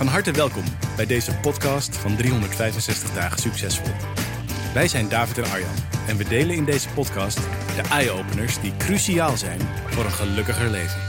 Van harte welkom bij deze podcast van 365 dagen succesvol. Wij zijn David en Arjan en we delen in deze podcast de eye-openers die cruciaal zijn voor een gelukkiger leven.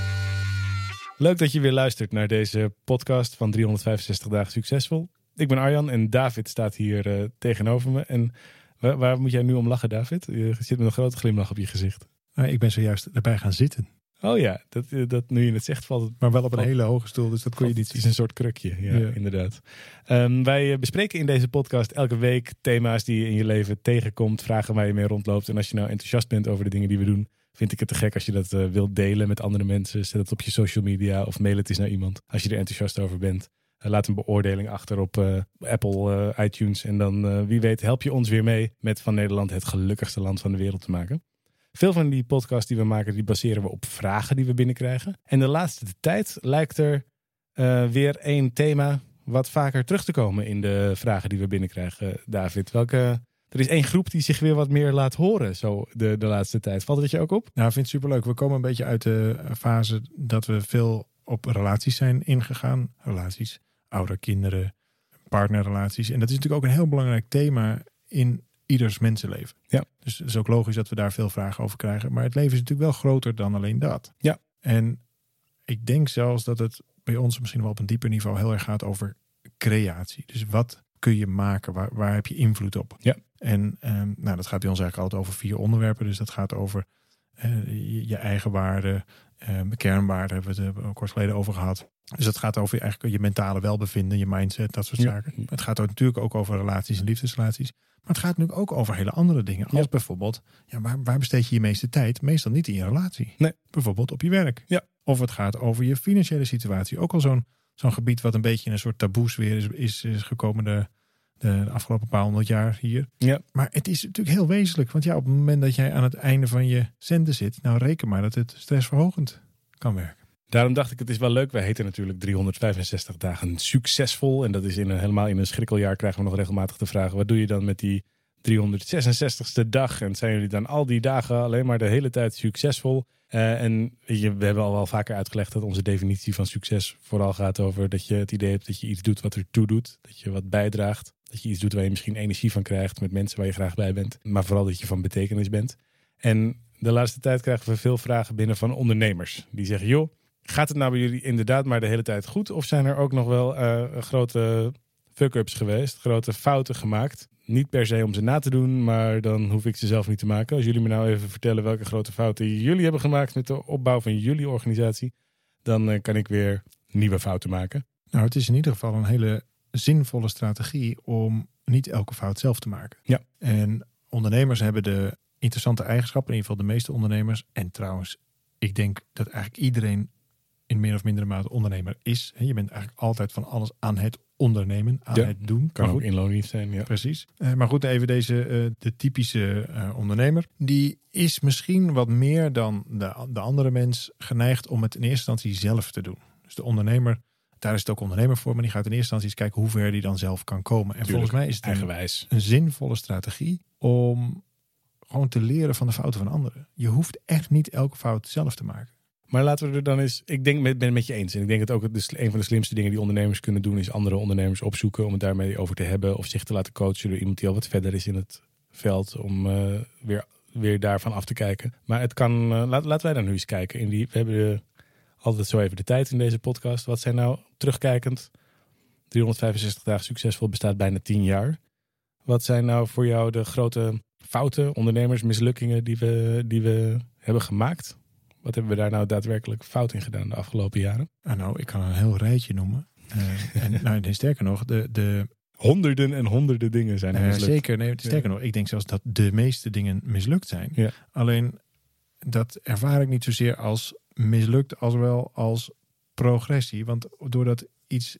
Leuk dat je weer luistert naar deze podcast van 365 dagen succesvol. Ik ben Arjan en David staat hier eh, tegenover me. En waar, waar moet jij nu om lachen, David? Je zit met een grote glimlach op je gezicht. Nou, ik ben zojuist erbij gaan zitten. Oh ja, dat, eh, dat, nu je het zegt valt het... Maar wel op een hele hoge stoel, dus dat kon je niet Het is een soort krukje, ja, Ja. inderdaad. Ehm, wij eh, bespreken in deze podcast elke week thema's die je in je leven tegenkomt, vragen waar je mee rondloopt. En als je nou enthousiast bent over de dingen die we doen, vind ik het te gek als je dat eh, wilt delen met andere mensen. Zet het op je social media of mail het eens naar iemand als je er enthousiast over bent. Laat een beoordeling achter op Apple iTunes. En dan, wie weet, help je ons weer mee met van Nederland het gelukkigste land van de wereld te maken. Veel van die podcasts die we maken, die baseren we op vragen die we binnenkrijgen. En de laatste tijd lijkt er eh, weer één thema wat vaker terug te komen in de vragen die we binnenkrijgen, David. Welke, er is één groep die zich weer wat meer laat horen zo de, de laatste tijd. Valt het je ook op? Nou, ik vind het superleuk. We komen een beetje uit de fase dat we veel op relaties zijn ingegaan. Relaties, oudere kinderen, partnerrelaties. En dat is natuurlijk ook een heel belangrijk thema in ieders mensenleven. Ja. Dus het is ook logisch dat we daar veel vragen over krijgen. Maar het leven is natuurlijk wel groter dan alleen dat. Ja. En ik denk zelfs dat het bij ons misschien wel op een dieper niveau heel erg gaat over creatie. Dus wat kun je maken? Waar, waar heb je invloed op? Ja. En ehm, nou, dat gaat bij ons eigenlijk altijd over vier onderwerpen. Dus dat gaat over eh, je, je eigen waarden, ehm, kernwaarden hebben we het er kort geleden over gehad. Dus dat gaat over je, eigenlijk je mentale welbevinden, je mindset, dat soort Ja. zaken. Het gaat ook natuurlijk ook over relaties en liefdesrelaties. Maar het gaat natuurlijk ook over hele andere dingen. Als Ja. bijvoorbeeld, ja, waar, waar besteed je je meeste tijd? Meestal niet in je relatie. Nee. Bijvoorbeeld op je werk. Ja. Of het gaat over je financiële situatie. Ook al zo'n zo'n gebied wat een beetje in een soort taboesfeer is, is, is gekomen de, de afgelopen paar honderd jaar hier. Ja. Maar het is natuurlijk heel wezenlijk. Want ja, op het moment dat jij aan het einde van je zenden zit, nou reken maar dat het stressverhogend kan werken. Daarom dacht ik, het is wel leuk. Wij heten natuurlijk 365 dagen succesvol. En dat is in een, helemaal in een schrikkeljaar krijgen we nog regelmatig de vraag... wat doe je dan met die 366ste dag? En zijn jullie dan al die dagen alleen maar de hele tijd succesvol? Eh, en je, we hebben al wel vaker uitgelegd dat onze definitie van succes vooral gaat over dat je het idee hebt dat je iets doet wat ertoe doet. Dat je wat bijdraagt. Dat je iets doet waar je misschien energie van krijgt met mensen waar je graag bij bent. Maar vooral dat je van betekenis bent. En de laatste tijd krijgen we veel vragen binnen van ondernemers. Die zeggen, joh, gaat het nou bij jullie inderdaad maar de hele tijd goed? Of zijn er ook nog wel eh, grote fuck-ups geweest, grote fouten gemaakt? Niet per se om ze na te doen, maar dan hoef ik ze zelf niet te maken. Als jullie me nou even vertellen welke grote fouten jullie hebben gemaakt met de opbouw van jullie organisatie, dan eh, kan ik weer nieuwe fouten maken. Nou, het is in ieder geval een hele zinvolle strategie om niet elke fout zelf te maken. Ja. En ondernemers hebben de interessante eigenschappen, in ieder geval de meeste ondernemers. En trouwens, ik denk dat eigenlijk iedereen in meer of mindere mate ondernemer is. Je bent eigenlijk altijd van alles aan het ondernemen, aan Ja, het doen. Kan Maar ook goed, in loondienst zijn, ja. Precies. Eh, maar goed, even deze, eh, de typische eh, ondernemer. Die is misschien wat meer dan de, de andere mens geneigd om het in eerste instantie zelf te doen. Dus de ondernemer, daar is het ook ondernemer voor. Maar die gaat in eerste instantie eens kijken hoe ver die dan zelf kan komen. En volgens mij is het een, Eigenwijs. een zinvolle strategie om gewoon te leren van de fouten van anderen. Je hoeft echt niet elke fout zelf te maken. Maar laten we er dan eens. Ik denk, met- ben het met je eens. En ik denk dat ook de, een van de slimste dingen die ondernemers kunnen doen, is andere ondernemers opzoeken om het daarmee over te hebben. Of zich te laten coachen door iemand die al wat verder is in het veld. Om eh, weer, weer daarvan af te kijken. Maar het kan. laat, laten wij dan nu eens kijken. In die, we hebben eh, altijd zo even de tijd in deze podcast. Wat zijn nou terugkijkend? 365 dagen succesvol bestaat bijna 10 jaar. Wat zijn nou voor jou de grote fouten, ondernemers, mislukkingen die we, die we hebben gemaakt? Wat hebben we daar nou daadwerkelijk fout in gedaan de afgelopen jaren? Ah, nou, ik kan een heel rijtje noemen. Eh, en nou, nee, sterker nog, de, de, Honderden en honderden dingen zijn er Eh, mislukt. zeker, nee, sterker nog, ik denk zelfs dat de meeste dingen mislukt zijn. Ja. Alleen dat ervaar ik niet zozeer als mislukt, als wel als progressie. Want doordat iets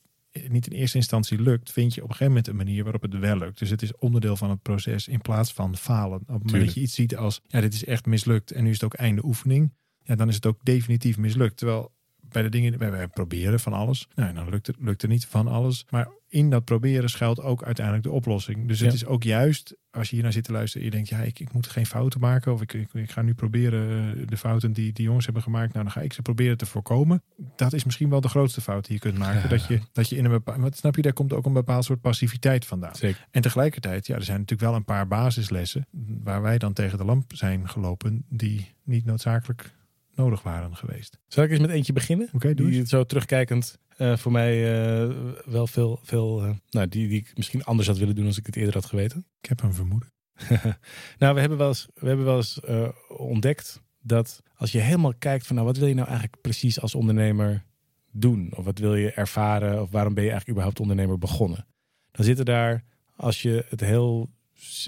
niet in eerste instantie lukt, vind je op een gegeven moment een manier waarop het wel lukt. Dus het is onderdeel van het proces in plaats van falen. Op het moment Tuurlijk. dat je iets ziet als, ja, dit is echt mislukt en nu is het ook einde oefening, ja, dan is het ook definitief mislukt. Terwijl bij de dingen, wij, wij proberen van alles. Nou, dan lukt het, lukt er niet van alles. Maar in dat proberen schuilt ook uiteindelijk de oplossing. Dus het Ja. is ook juist, als je hier naar zit te luisteren, en je denkt, ja, ik, ik moet geen fouten maken. Of ik, ik, ik ga nu proberen eh, de fouten die die jongens hebben gemaakt. Nou, dan ga ik ze proberen te voorkomen. Dat is misschien wel de grootste fout die je kunt maken. Ja. Dat, je, dat je in een bepaald, wat snap je, daar komt ook een bepaald soort passiviteit vandaan. Zeker. En tegelijkertijd, ja, er zijn natuurlijk wel een paar basislessen waar wij dan tegen de lamp zijn gelopen, die niet noodzakelijk nodig waren geweest. Zal ik eens met eentje beginnen? Oké, doe die zo terugkijkend eh, voor mij eh, wel veel, veel eh, nou, die, die ik misschien anders had willen doen als ik het eerder had geweten. Ik heb een vermoeden. nou, we hebben wel eens, we hebben wel eens ontdekt dat als je helemaal kijkt van nou, wat wil je nou eigenlijk precies als ondernemer doen? Of wat wil je ervaren? Of waarom ben je eigenlijk überhaupt ondernemer begonnen? Dan zitten daar, als je het heel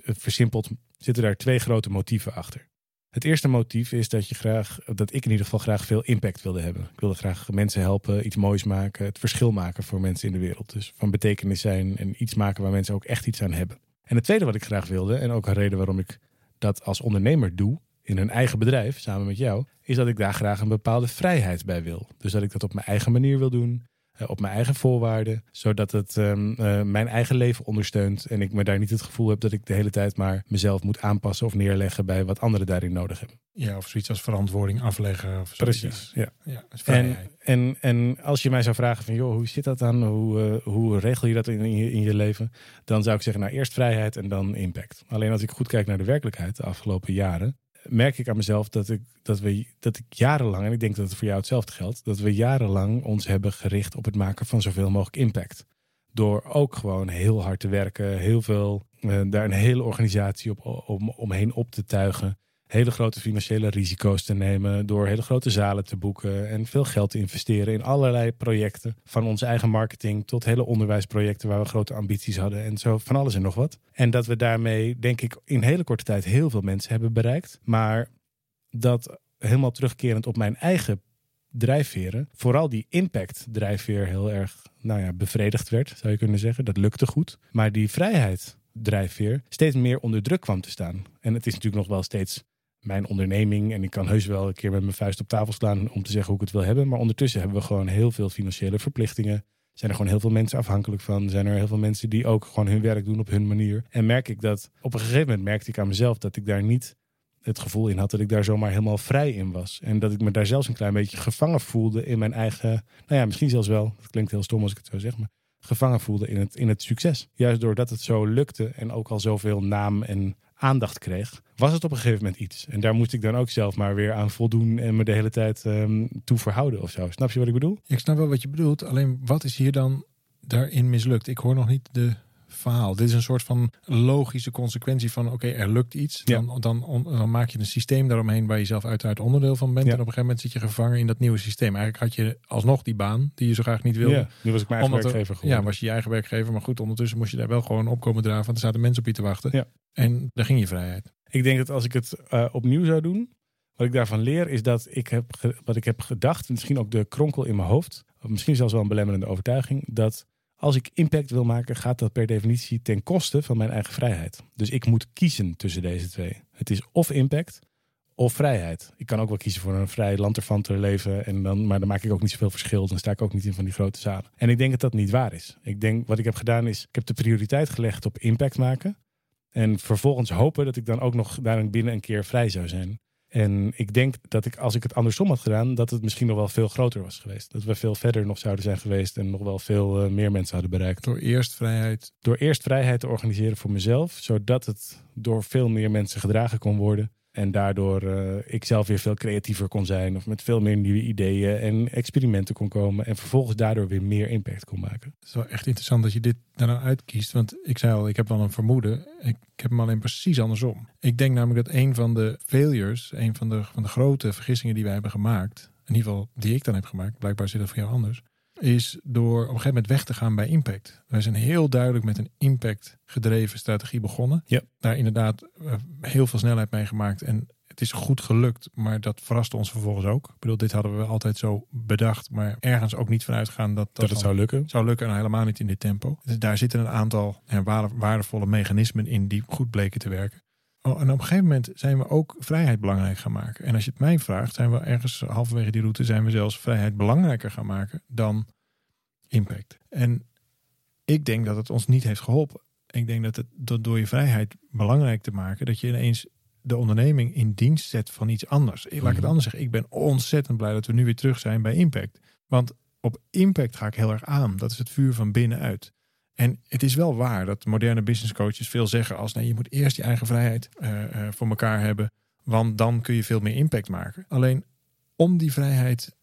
versimpelt, zitten daar twee grote motieven achter. Het eerste motief is dat je graag, dat ik in ieder geval graag veel impact wilde hebben. Ik wilde graag mensen helpen, iets moois maken, het verschil maken voor mensen in de wereld. Dus van betekenis zijn en iets maken waar mensen ook echt iets aan hebben. En het tweede wat ik graag wilde, en ook een reden waarom ik dat als ondernemer doe, in een eigen bedrijf, samen met jou, is dat ik daar graag een bepaalde vrijheid bij wil. Dus dat ik dat op mijn eigen manier wil doen, op mijn eigen voorwaarden, zodat het ehm, eh, mijn eigen leven ondersteunt en ik me daar niet het gevoel heb dat ik de hele tijd maar mezelf moet aanpassen of neerleggen bij wat anderen daarin nodig hebben. Ja, of zoiets als verantwoording afleggen. Of. Precies. Ja. Ja, En, en, en als je mij zou vragen van, joh, hoe zit dat dan? Hoe, eh, hoe regel je dat in, in, je, in je leven? Dan zou ik zeggen, nou eerst vrijheid en dan impact. Alleen als ik goed kijk naar de werkelijkheid de afgelopen jaren, merk ik aan mezelf dat ik, dat we, dat ik jarenlang, en ik denk dat het voor jou hetzelfde geldt, dat we jarenlang ons hebben gericht op het maken van zoveel mogelijk impact. Door ook gewoon heel hard te werken, heel veel, eh, daar een hele organisatie op, om, omheen op te tuigen hele grote financiële risico's te nemen, door hele grote zalen te boeken en veel geld te investeren in allerlei projecten. Van onze eigen marketing tot hele onderwijsprojecten waar we grote ambities hadden en zo van alles en nog wat. En dat we daarmee, denk ik, in hele korte tijd heel veel mensen hebben bereikt. Maar dat helemaal terugkerend op mijn eigen drijfveren, vooral die impact drijfveer heel erg nou ja, bevredigd werd, zou je kunnen zeggen. Dat lukte goed. Maar die vrijheid drijfveer steeds meer onder druk kwam te staan. En het is natuurlijk nog wel steeds mijn onderneming. En ik kan heus wel een keer met mijn vuist op tafel slaan om te zeggen hoe ik het wil hebben. Maar ondertussen hebben we gewoon heel veel financiële verplichtingen. Zijn er gewoon heel veel mensen afhankelijk van. Zijn er heel veel mensen die ook gewoon hun werk doen op hun manier. En merk ik dat, op een gegeven moment merkte ik aan mezelf dat ik daar niet het gevoel in had dat ik daar zomaar helemaal vrij in was. En dat ik me daar zelfs een klein beetje gevangen voelde in mijn eigen, nou ja, misschien zelfs wel, het klinkt heel stom als ik het zo zeg, maar gevangen voelde in het, in het succes. Juist doordat het zo lukte en ook al zoveel naam en aandacht kreeg, was het op een gegeven moment iets. En daar moest ik dan ook zelf maar weer aan voldoen en me de hele tijd ehm, toe verhouden of zo. Snap je wat ik bedoel? Ik snap wel wat je bedoelt. Alleen wat is hier dan daarin mislukt? Ik hoor nog niet de verhaal. Dit is een soort van logische consequentie van oké, er lukt iets. Ja. Dan, dan, dan maak je een systeem daaromheen waar je zelf uiteraard onderdeel van bent. Ja. En op een gegeven moment zit je gevangen in dat nieuwe systeem. Eigenlijk had je alsnog die baan die je zo graag niet wilde. Ja, nu was ik mijn eigen er- werkgever geworden. Ja, was je je eigen werkgever. Maar goed, ondertussen moest je daar wel gewoon op komen draven. Want er zaten mensen op je te wachten. Ja. En daar ging je vrijheid. Ik denk dat als ik het eh, opnieuw zou doen, wat ik daarvan leer, is dat ik heb wat ik heb gedacht, misschien ook de kronkel in mijn hoofd, of misschien zelfs wel een belemmerende overtuiging, dat als ik impact wil maken, gaat dat per definitie ten koste van mijn eigen vrijheid. Dus ik moet kiezen tussen deze twee. Het is of impact of vrijheid. Ik kan ook wel kiezen voor een vrij lanterfanter leven, en dan, maar dan maak ik ook niet zoveel verschil. Dan sta ik ook niet in van die grote zalen. En ik denk dat dat niet waar is. Ik denk wat ik heb gedaan is, ik heb de prioriteit gelegd op impact maken. En vervolgens hopen dat ik dan ook nog daarin binnen een keer vrij zou zijn. En ik denk dat ik, als ik het andersom had gedaan, dat het misschien nog wel veel groter was geweest. Dat we veel verder nog zouden zijn geweest en nog wel veel eh, meer mensen hadden bereikt. Door eerst vrijheid. Door eerst vrijheid te organiseren voor mezelf, zodat het door veel meer mensen gedragen kon worden. En daardoor eh, ik zelf weer veel creatiever kon zijn of met veel meer nieuwe ideeën en experimenten kon komen. En vervolgens daardoor weer meer impact kon maken. Het is wel echt interessant dat je dit daarna uitkiest. Want ik zei al, ik heb wel een vermoeden. Ik heb hem alleen precies andersom. Ik denk namelijk dat een van de failures, een van de, van de grote vergissingen die wij hebben gemaakt, in ieder geval die ik dan heb gemaakt, blijkbaar zit dat voor jou anders, is door op een gegeven moment weg te gaan bij impact. Wij zijn heel duidelijk met een impact gedreven strategie begonnen. Ja. Daar inderdaad eh, heel veel snelheid mee gemaakt en het is goed gelukt, maar dat verraste ons vervolgens ook. Ik bedoel, dit hadden we altijd zo bedacht, maar ergens ook niet vanuit gaan dat, Dat het zou lukken. zou lukken en helemaal niet in dit tempo. Dus daar zitten een aantal waardevolle mechanismen in die goed bleken te werken. Oh, en op een gegeven moment zijn we ook vrijheid belangrijk gaan maken. En als je het mij vraagt, zijn we ergens halverwege die route zijn we zelfs vrijheid belangrijker gaan maken dan impact. En ik denk dat het ons niet heeft geholpen. Ik denk dat het dat door je vrijheid belangrijk te maken, dat je ineens de onderneming in dienst zet van iets anders. Laat ik het Mhm. anders zeggen. Ik ben ontzettend blij dat we nu weer terug zijn bij impact. Want op impact ga ik heel erg aan. Dat is het vuur van binnenuit. En het is wel waar dat moderne business coaches veel zeggen als nee, je moet eerst je eigen vrijheid eh, eh, voor elkaar hebben, want dan kun je veel meer impact maken. Alleen om die vrijheid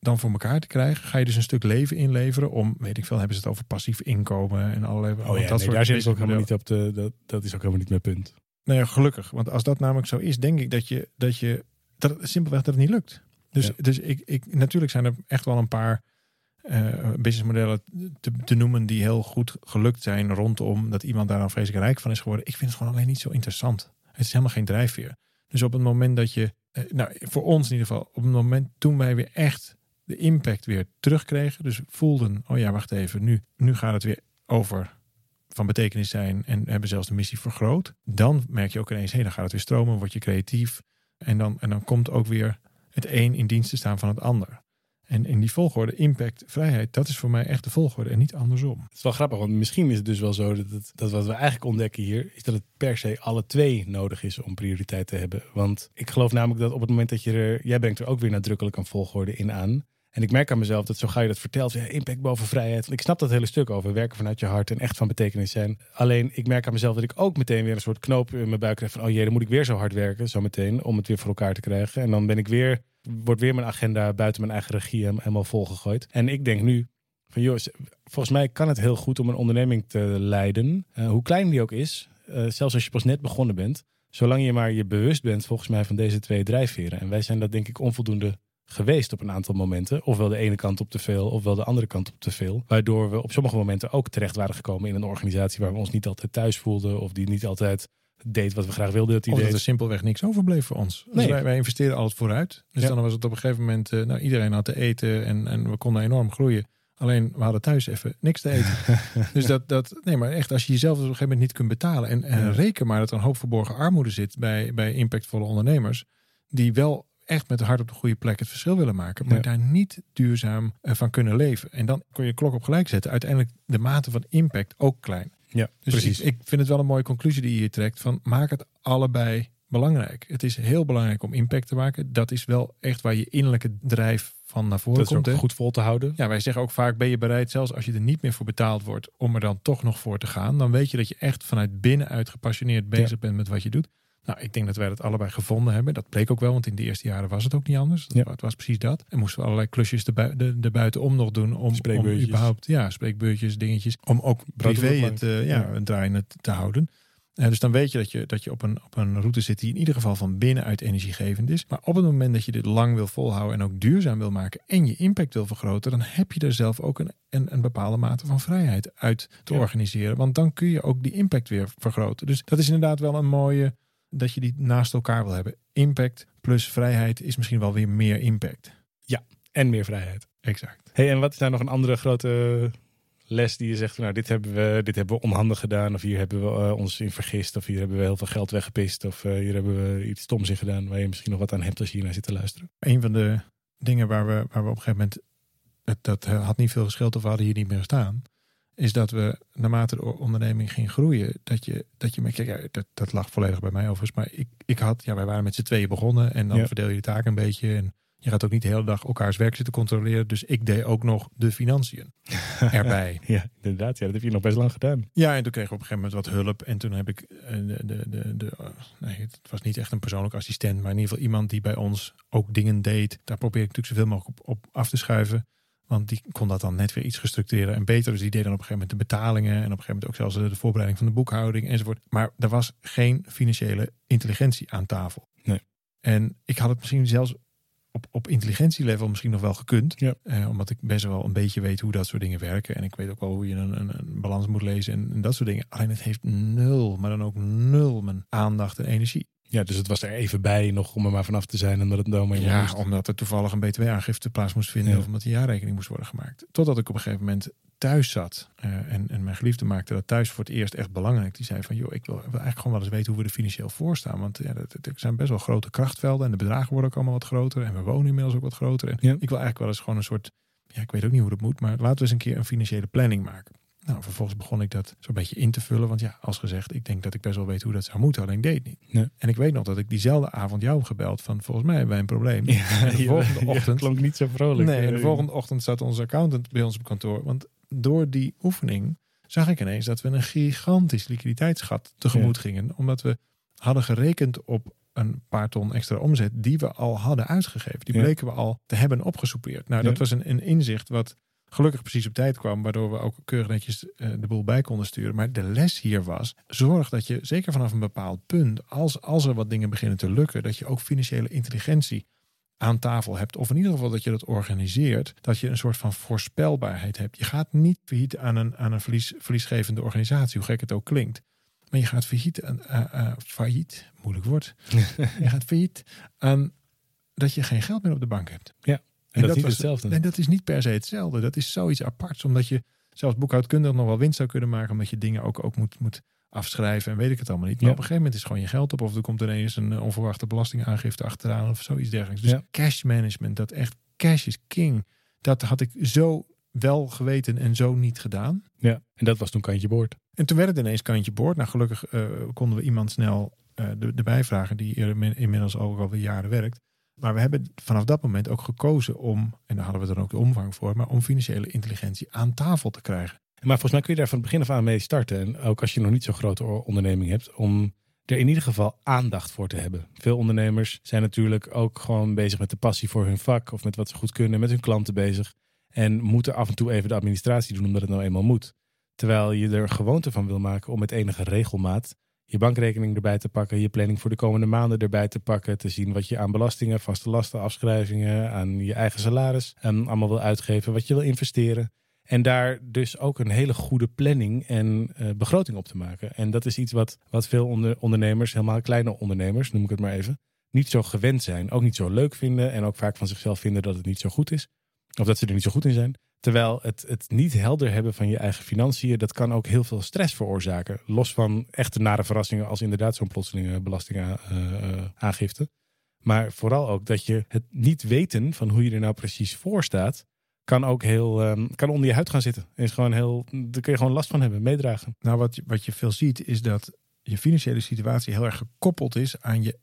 dan voor elkaar te krijgen, ga je dus een stuk leven inleveren om, weet ik veel, hebben ze het over passief inkomen en allerlei Oh ja, dat nee, soort daar zit ook helemaal niet op de. Dat, dat is ook helemaal niet mijn punt. Nee, gelukkig. Want als dat namelijk zo is, denk ik dat je dat je dat simpelweg dat het niet lukt. Dus, Ja. dus ik, ik, natuurlijk zijn er echt wel een paar eh, businessmodellen te, noemen die heel goed gelukt zijn rondom dat iemand daar dan vreselijk rijk van is geworden. Ik vind het gewoon alleen niet zo interessant. Het is helemaal geen drijfveer. Dus op het moment dat je, eh, nou voor ons in ieder geval, op het moment toen wij weer echt de impact weer terugkregen, dus voelden, oh ja, wacht even, nu, nu gaat het weer over van betekenis zijn en hebben zelfs de missie vergroot, dan merk je ook ineens, hé, dan gaat het weer stromen, word je creatief en dan, en dan komt ook weer het een in dienst te staan van het ander. En in die volgorde, impact, vrijheid, dat is voor mij echt de volgorde en niet andersom. Het is wel grappig, want misschien is het dus wel zo dat, dat wat we eigenlijk ontdekken hier, is dat het per se alle twee nodig is om prioriteit te hebben. Want ik geloof namelijk dat op het moment dat je er, jij brengt er ook weer nadrukkelijk een volgorde in aan. En ik merk aan mezelf dat zo ga je dat vertelt, impact boven vrijheid. Want ik snap dat hele stuk over werken vanuit je hart en echt van betekenis zijn. Alleen ik merk aan mezelf dat ik ook meteen weer een soort knoop in mijn buik krijg van, oh jee, dan moet ik weer zo hard werken, zo meteen, om het weer voor elkaar te krijgen. En dan ben ik weer, wordt weer mijn agenda buiten mijn eigen regie helemaal volgegooid. En ik denk nu, van joh, volgens mij kan het heel goed om een onderneming te leiden, eh, hoe klein die ook is, eh, zelfs als je pas net begonnen bent, zolang je maar je bewust bent volgens mij van deze twee drijfveren. En wij zijn dat denk ik onvoldoende geweest op een aantal momenten. Ofwel de ene kant op te veel, ofwel de andere kant op te veel. Waardoor we op sommige momenten ook terecht waren gekomen in een organisatie waar we ons niet altijd thuis voelden, of die niet altijd deed wat we graag wilden dat die Omdat er deed. simpelweg niks overbleef voor ons. Dus wij, wij investeren altijd vooruit. Dus Ja. dan was het op een gegeven moment, eh, nou iedereen had te eten en, en we konden enorm groeien. Alleen we hadden thuis even niks te eten. dus dat, dat, nee, maar echt, als je jezelf op een gegeven moment niet kunt betalen. En, en Ja. reken maar dat er een hoop verborgen armoede zit bij, bij impactvolle ondernemers. Die wel echt met de hart op de goede plek het verschil willen maken. Maar Ja. daar niet duurzaam eh, van kunnen leven. En dan kon je klok op gelijk zetten. Uiteindelijk de mate van impact ook klein. Ja, Dus precies. Ik, ik vind het wel een mooie conclusie die je hier trekt. Van maak het allebei belangrijk. Het is heel belangrijk om impact te maken. Dat is wel echt waar je innerlijke drijf van naar voren dat is komt. hè. goed vol te houden. Ja, wij zeggen ook vaak, ben je bereid, zelfs als je er niet meer voor betaald wordt, om er dan toch nog voor te gaan. Dan weet je dat je echt vanuit binnenuit gepassioneerd bezig bent met wat je doet. Nou, ik denk dat wij dat allebei gevonden hebben. Dat bleek ook wel, want in de eerste jaren was het ook niet anders. Ja. Het was precies dat. En moesten we allerlei klusjes de buitenom nog doen. Om, om überhaupt, ja, spreekbeurtjes, dingetjes. Om ook privé het eh, ja, Ja. draaiende te, houden. Eh, dus dan weet je dat je, dat je op, een, op een route zit die in ieder geval van binnenuit energiegevend is. Maar op het moment dat je dit lang wil volhouden en ook duurzaam wil maken en je impact wil vergroten, dan heb je er zelf ook een, een, een bepaalde mate van vrijheid uit te Ja. organiseren. Want dan kun je ook die impact weer vergroten. Dus dat is inderdaad wel een mooie dat je die naast elkaar wil hebben. Impact plus vrijheid is misschien wel weer meer impact. En meer vrijheid. Exact. Hey, en wat is nou nog een andere grote les die je zegt, nou, dit hebben we, dit hebben we onhandig gedaan, of hier hebben we eh, ons in vergist, of hier hebben we heel veel geld weggepist, of eh, hier hebben we iets stoms in gedaan, waar je misschien nog wat aan hebt als je hier naar zit te luisteren. Een van de dingen waar we, waar we op een gegeven moment, het, dat had niet veel geschild of we hadden hier niet meer gestaan, is dat we naarmate de onderneming ging groeien, dat je, dat je merkt, ja, dat, dat lag volledig bij mij overigens, maar ik, ik had, ja, wij waren met z'n tweeën begonnen en dan Ja. verdeel je de taak een beetje en je gaat ook niet de hele dag elkaars werk zitten controleren, dus ik deed ook nog de financiën erbij. Ja, inderdaad. Ja, dat heb je nog best lang gedaan. Ja, en toen kregen we op een gegeven moment wat hulp. En toen heb ik eh, de, de, de, de eh, nee, het was niet echt een persoonlijk assistent, maar in ieder geval iemand die bij ons ook dingen deed. Daar probeer ik natuurlijk zoveel mogelijk op, op af te schuiven. Want die kon dat dan net weer iets gestructureerder en beter. Dus die deed dan op een gegeven moment de betalingen. En op een gegeven moment ook zelfs de, de voorbereiding van de boekhouding enzovoort. Maar er was geen financiële intelligentie aan tafel. Nee. En ik had het misschien zelfs op, op intelligentielevel misschien nog wel gekund. Ja. Eh, omdat ik best wel een beetje weet hoe dat soort dingen werken. En ik weet ook wel hoe je een, een, een balans moet lezen en, en dat soort dingen. Alleen het heeft nul, maar dan ook nul mijn aandacht en energie. Ja, dus het was er even bij nog om er maar vanaf te zijn en dat het dan maar Ja, moest. omdat er toevallig een btw-aangifte plaats moest vinden Ja. of omdat een jaarrekening moest worden gemaakt. Totdat ik op een gegeven moment thuis zat eh, en, en mijn geliefde maakte dat thuis voor het eerst echt belangrijk. Die zei van, joh, ik wil, ik wil eigenlijk gewoon wel eens weten hoe we er financieel voor staan. Want ja, er zijn best wel grote krachtvelden en de bedragen worden ook allemaal wat groter. En we wonen inmiddels ook wat groter. En Ja. ik wil eigenlijk wel eens gewoon een soort, ja, ik weet ook niet hoe dat moet, maar laten we eens een keer een financiële planning maken. Nou, vervolgens begon ik dat zo'n beetje in te vullen. Want ja, als gezegd, ik denk dat ik best wel weet hoe dat zou moeten. Alleen ik deed het niet. Nee. En ik weet nog dat ik diezelfde avond jou heb gebeld van volgens mij hebben wij een probleem. Ja, En de volgende ja, ochtend. klonk niet zo vrolijk. nee, en de Eh, volgende ochtend zat onze accountant bij ons op kantoor. Want door die oefening zag ik ineens dat we een gigantisch liquiditeitsgat tegemoet gingen. Omdat we hadden gerekend op een paar ton extra omzet die we al hadden uitgegeven. Die bleken we al te hebben opgesoupeerd. Nou, dat was een, een inzicht wat gelukkig precies op tijd kwam, waardoor we ook keurig netjes eh, de boel bij konden sturen. Maar de les hier was, zorg dat je zeker vanaf een bepaald punt, als, als er wat dingen beginnen te lukken, dat je ook financiële intelligentie aan tafel hebt. Of in ieder geval dat je dat organiseert. Dat je een soort van voorspelbaarheid hebt. Je gaat niet failliet aan een, aan een verlies, verliesgevende organisatie, hoe gek het ook klinkt. Maar je gaat failliet aan, eh, eh, failliet, moeilijk woord. je gaat failliet aan dat je geen geld meer op de bank hebt. En dat is was- hetzelfde. En dat is niet per se hetzelfde. Dat is zoiets aparts. Omdat je zelfs boekhoudkundig nog wel winst zou kunnen maken. Omdat je dingen ook, ook moet, moet afschrijven. En weet ik het allemaal niet. Maar Ja. op een gegeven moment is gewoon je geld op. Of er komt ineens een eh, onverwachte belastingaangifte achteraan. Of zoiets dergelijks. Dus Ja. cash management. Dat echt cash is king. Dat had ik zo wel geweten en zo niet gedaan. Ja, en dat was toen kantje boord. En toen werd het ineens kantje boord. Nou, gelukkig eh, konden we iemand snel eh de, erbij vragen die er inmiddels ook alweer jaren werkt. Maar we hebben vanaf dat moment ook gekozen om, en daar hadden we dan ook de omvang voor, maar om financiële intelligentie aan tafel te krijgen. Maar volgens mij kun je daar van het begin af aan mee starten. En ook als je nog niet zo'n grote onderneming hebt, om er in ieder geval aandacht voor te hebben. Veel ondernemers zijn natuurlijk ook gewoon bezig met de passie voor hun vak of met wat ze goed kunnen, met hun klanten bezig. En moeten af en toe even de administratie doen omdat het nou eenmaal moet. Terwijl je er gewoonte van wil maken om met enige regelmaat je bankrekening erbij te pakken, je planning voor de komende maanden erbij te pakken, te zien wat je aan belastingen, vaste lasten, afschrijvingen, aan je eigen salaris en allemaal wil uitgeven, wat je wil investeren. En daar dus ook een hele goede planning en eh, begroting op te maken. En dat is iets wat, wat veel onder, ondernemers, helemaal kleine ondernemers, noem ik het maar even, niet zo gewend zijn. Ook niet zo leuk vinden en ook vaak van zichzelf vinden dat het niet zo goed is. Of dat ze er niet zo goed in zijn. Terwijl het, het niet helder hebben van je eigen financiën, dat kan ook heel veel stress veroorzaken. Los van echte nare verrassingen als inderdaad zo'n plotselinge belastingaangifte. Maar vooral ook dat je het niet weten van hoe je er nou precies voor staat, kan ook heel, ehm, kan onder je huid gaan zitten. Is gewoon heel, daar kun je gewoon last van hebben, meedragen. Nou, wat wat je veel ziet is dat je financiële situatie heel erg gekoppeld is aan je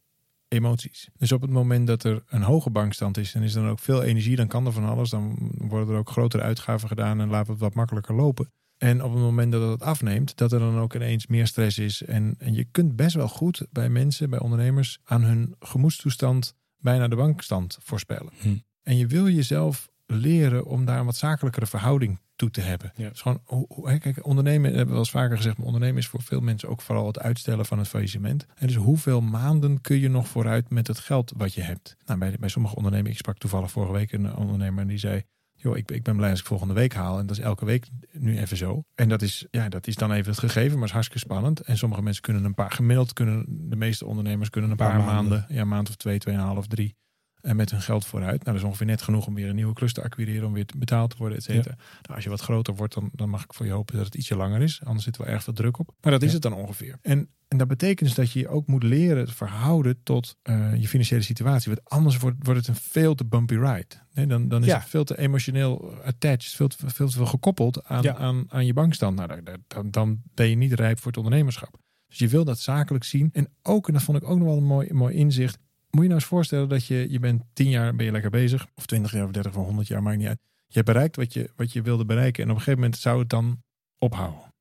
emoties. Dus op het moment dat er een hoge bankstand is, dan is er dan ook veel energie, dan kan er van alles, dan worden er ook grotere uitgaven gedaan en laten we het wat makkelijker lopen. En op het moment dat het afneemt, dat er dan ook ineens meer stress is. En, en je kunt best wel goed bij mensen, bij ondernemers, aan hun gemoedstoestand bijna de bankstand voorspellen. Hm. En je wil jezelf leren om daar een wat zakelijkere verhouding toe te hebben. Ja. Dus gewoon, hoe- kijk, ondernemen, hebben we wel eens vaker gezegd, maar ondernemen is voor veel mensen ook vooral het uitstellen van het faillissement. En dus hoeveel maanden kun je nog vooruit met het geld wat je hebt? Nou, bij, bij sommige ondernemingen, ik sprak toevallig vorige week een ondernemer en die zei, joh, ik, ik ben blij als ik volgende week haal. En dat is elke week nu even zo. En dat is, ja, dat is dan even het gegeven, maar het is hartstikke spannend. En sommige mensen kunnen een paar, gemiddeld kunnen de meeste ondernemers kunnen een paar, paar maanden, maanden. ja, maand of twee, tweeënhalf, drie. En met hun geld vooruit. Nou, dat is ongeveer net genoeg om weer een nieuwe klus te acquireren, om weer betaald te worden, et cetera. Nou, als je wat groter wordt, dan, dan mag ik voor je hopen dat het ietsje langer is. Anders zit er wel erg veel druk op. Maar dat is Ja. het dan ongeveer. En, en dat betekent dus dat je je ook moet leren te verhouden tot eh, je financiële situatie. Want anders wordt, wordt het een veel te bumpy ride. Nee, dan, dan is Ja. het veel te emotioneel attached, veel te, veel te veel gekoppeld aan, Ja. aan, aan je bankstand. Nou, dan- dan, dan ben je niet rijp voor het ondernemerschap. Dus je wil dat zakelijk zien. En ook, en dat vond ik ook nog wel een mooi, mooi inzicht. Moet je nou eens voorstellen dat je, je bent tien jaar ben je lekker bezig. Of twintig jaar of dertig of honderd jaar, maakt niet uit. Je hebt bereikt wat je, wat je wilde bereiken. En op een gegeven moment zou het dan ophouden.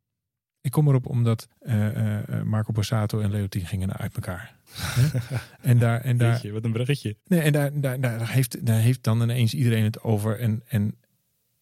Ik kom erop omdat eh, eh, eh, Marco Borsato en Leontien gingen uit elkaar. En daar, en daar, Jeetje, wat een bruggetje. Nee, en daar, daar, daar, heeft, daar heeft dan ineens iedereen het over. En, en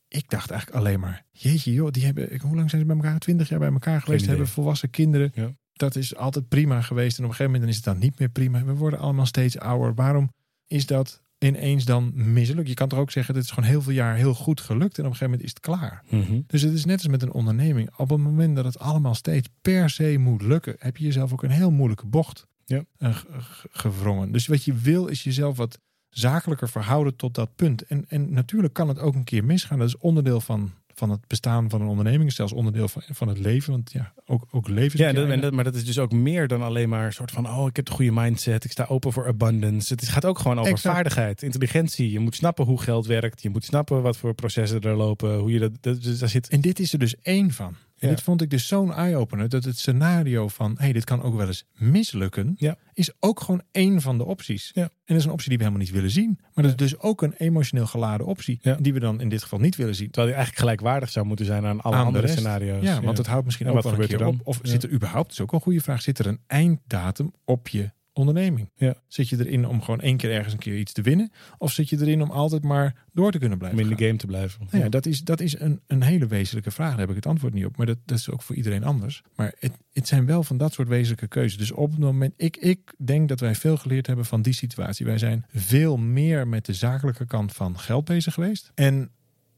ik dacht eigenlijk alleen maar, jeetje joh, die hebben, hoe lang zijn ze bij elkaar? Twintig jaar bij elkaar geweest, idee. hebben volwassen kinderen. Ja. Dat is altijd prima geweest. En op een gegeven moment is het dan niet meer prima. We worden allemaal steeds ouder. Waarom is dat ineens dan mislukt? Je kan toch ook zeggen, dit is gewoon heel veel jaar heel goed gelukt. En op een gegeven moment is het klaar. Mhm. Dus het is net als met een onderneming. Op het moment dat het allemaal steeds per se moet lukken, heb je jezelf ook een heel moeilijke bocht. Ja. eh, ge- ge- gewrongen. Dus wat je wil is jezelf wat zakelijker verhouden tot dat punt. En, en natuurlijk kan het ook een keer misgaan. Dat is onderdeel van, van het bestaan van een onderneming. Zelfs onderdeel van, van het leven. Want ja, ook, ook leven is Ja, en dat, en eindig. dat- maar dat is dus ook meer dan alleen maar een soort van... oh, ik heb de goede mindset, ik sta open voor abundance. Het is- gaat ook gewoon over Exact. vaardigheid, intelligentie. Je moet snappen hoe geld werkt. Je moet snappen wat voor processen er lopen. Hoe je dat, dat, dus daar zit... En dit is er dus één van. En dit vond ik dus zo'n eye-opener. Dat het scenario van, hey, dit kan ook wel eens mislukken. Is ook gewoon één van de opties. Ja. En dat is een optie die we helemaal niet willen zien. Maar dat is dus ook een emotioneel geladen optie. Die we dan in dit geval niet willen zien. Terwijl die eigenlijk gelijkwaardig zou moeten zijn aan alle Aan andere scenario's. Ja, want het houdt misschien En ook wat wel een keer er op. Of zit er überhaupt, dat is ook een goede vraag, zit er een einddatum op je onderneming? Ja. Zit je erin om gewoon één keer ergens een keer iets te winnen? Of zit je erin om altijd maar door te kunnen om blijven in de game te blijven. Nou ja, dat is, dat is een, een hele wezenlijke vraag. Daar heb ik het antwoord niet op. Maar dat, dat is ook voor iedereen anders. Maar het, het zijn wel van dat soort wezenlijke keuzes. Dus op het moment, ik, ik denk dat wij veel geleerd hebben van die situatie. Wij zijn veel meer met de zakelijke kant van geld bezig geweest. En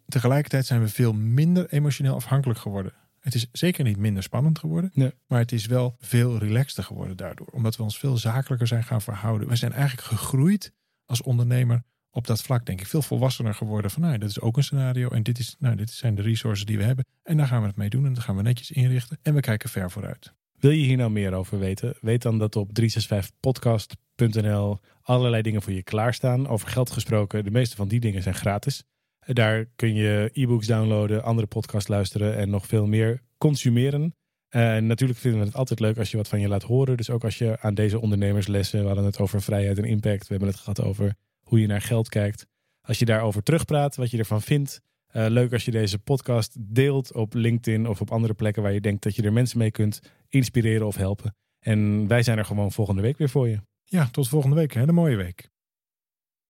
tegelijkertijd zijn we veel minder emotioneel afhankelijk geworden. Het is zeker niet minder spannend geworden, Nee. maar het is wel veel relaxter geworden daardoor. Omdat we ons veel zakelijker zijn gaan verhouden. We zijn eigenlijk gegroeid als ondernemer op dat vlak, denk ik, veel volwassener geworden. Van nou, dat is ook een scenario en dit, is, nou, dit zijn de resources die we hebben. En daar gaan we het mee doen en dat gaan we netjes inrichten. En we kijken ver vooruit. Wil je hier nou meer over weten? Weet dan dat op 365podcast.nl allerlei dingen voor je klaarstaan. Over geld gesproken, de meeste van die dingen zijn gratis. Daar kun je e-books downloaden, andere podcasts luisteren en nog veel meer consumeren. En natuurlijk vinden we het altijd leuk als je wat van je laat horen. Dus ook als je aan deze ondernemerslessen, we hadden het over vrijheid en impact. We hebben het gehad over hoe je naar geld kijkt. Als je daarover terugpraat, wat je ervan vindt. Eh, leuk als je deze podcast deelt op LinkedIn of op andere plekken waar je denkt dat je er mensen mee kunt inspireren of helpen. En wij zijn er gewoon volgende week weer voor je. Ja, tot volgende week. Hele mooie week.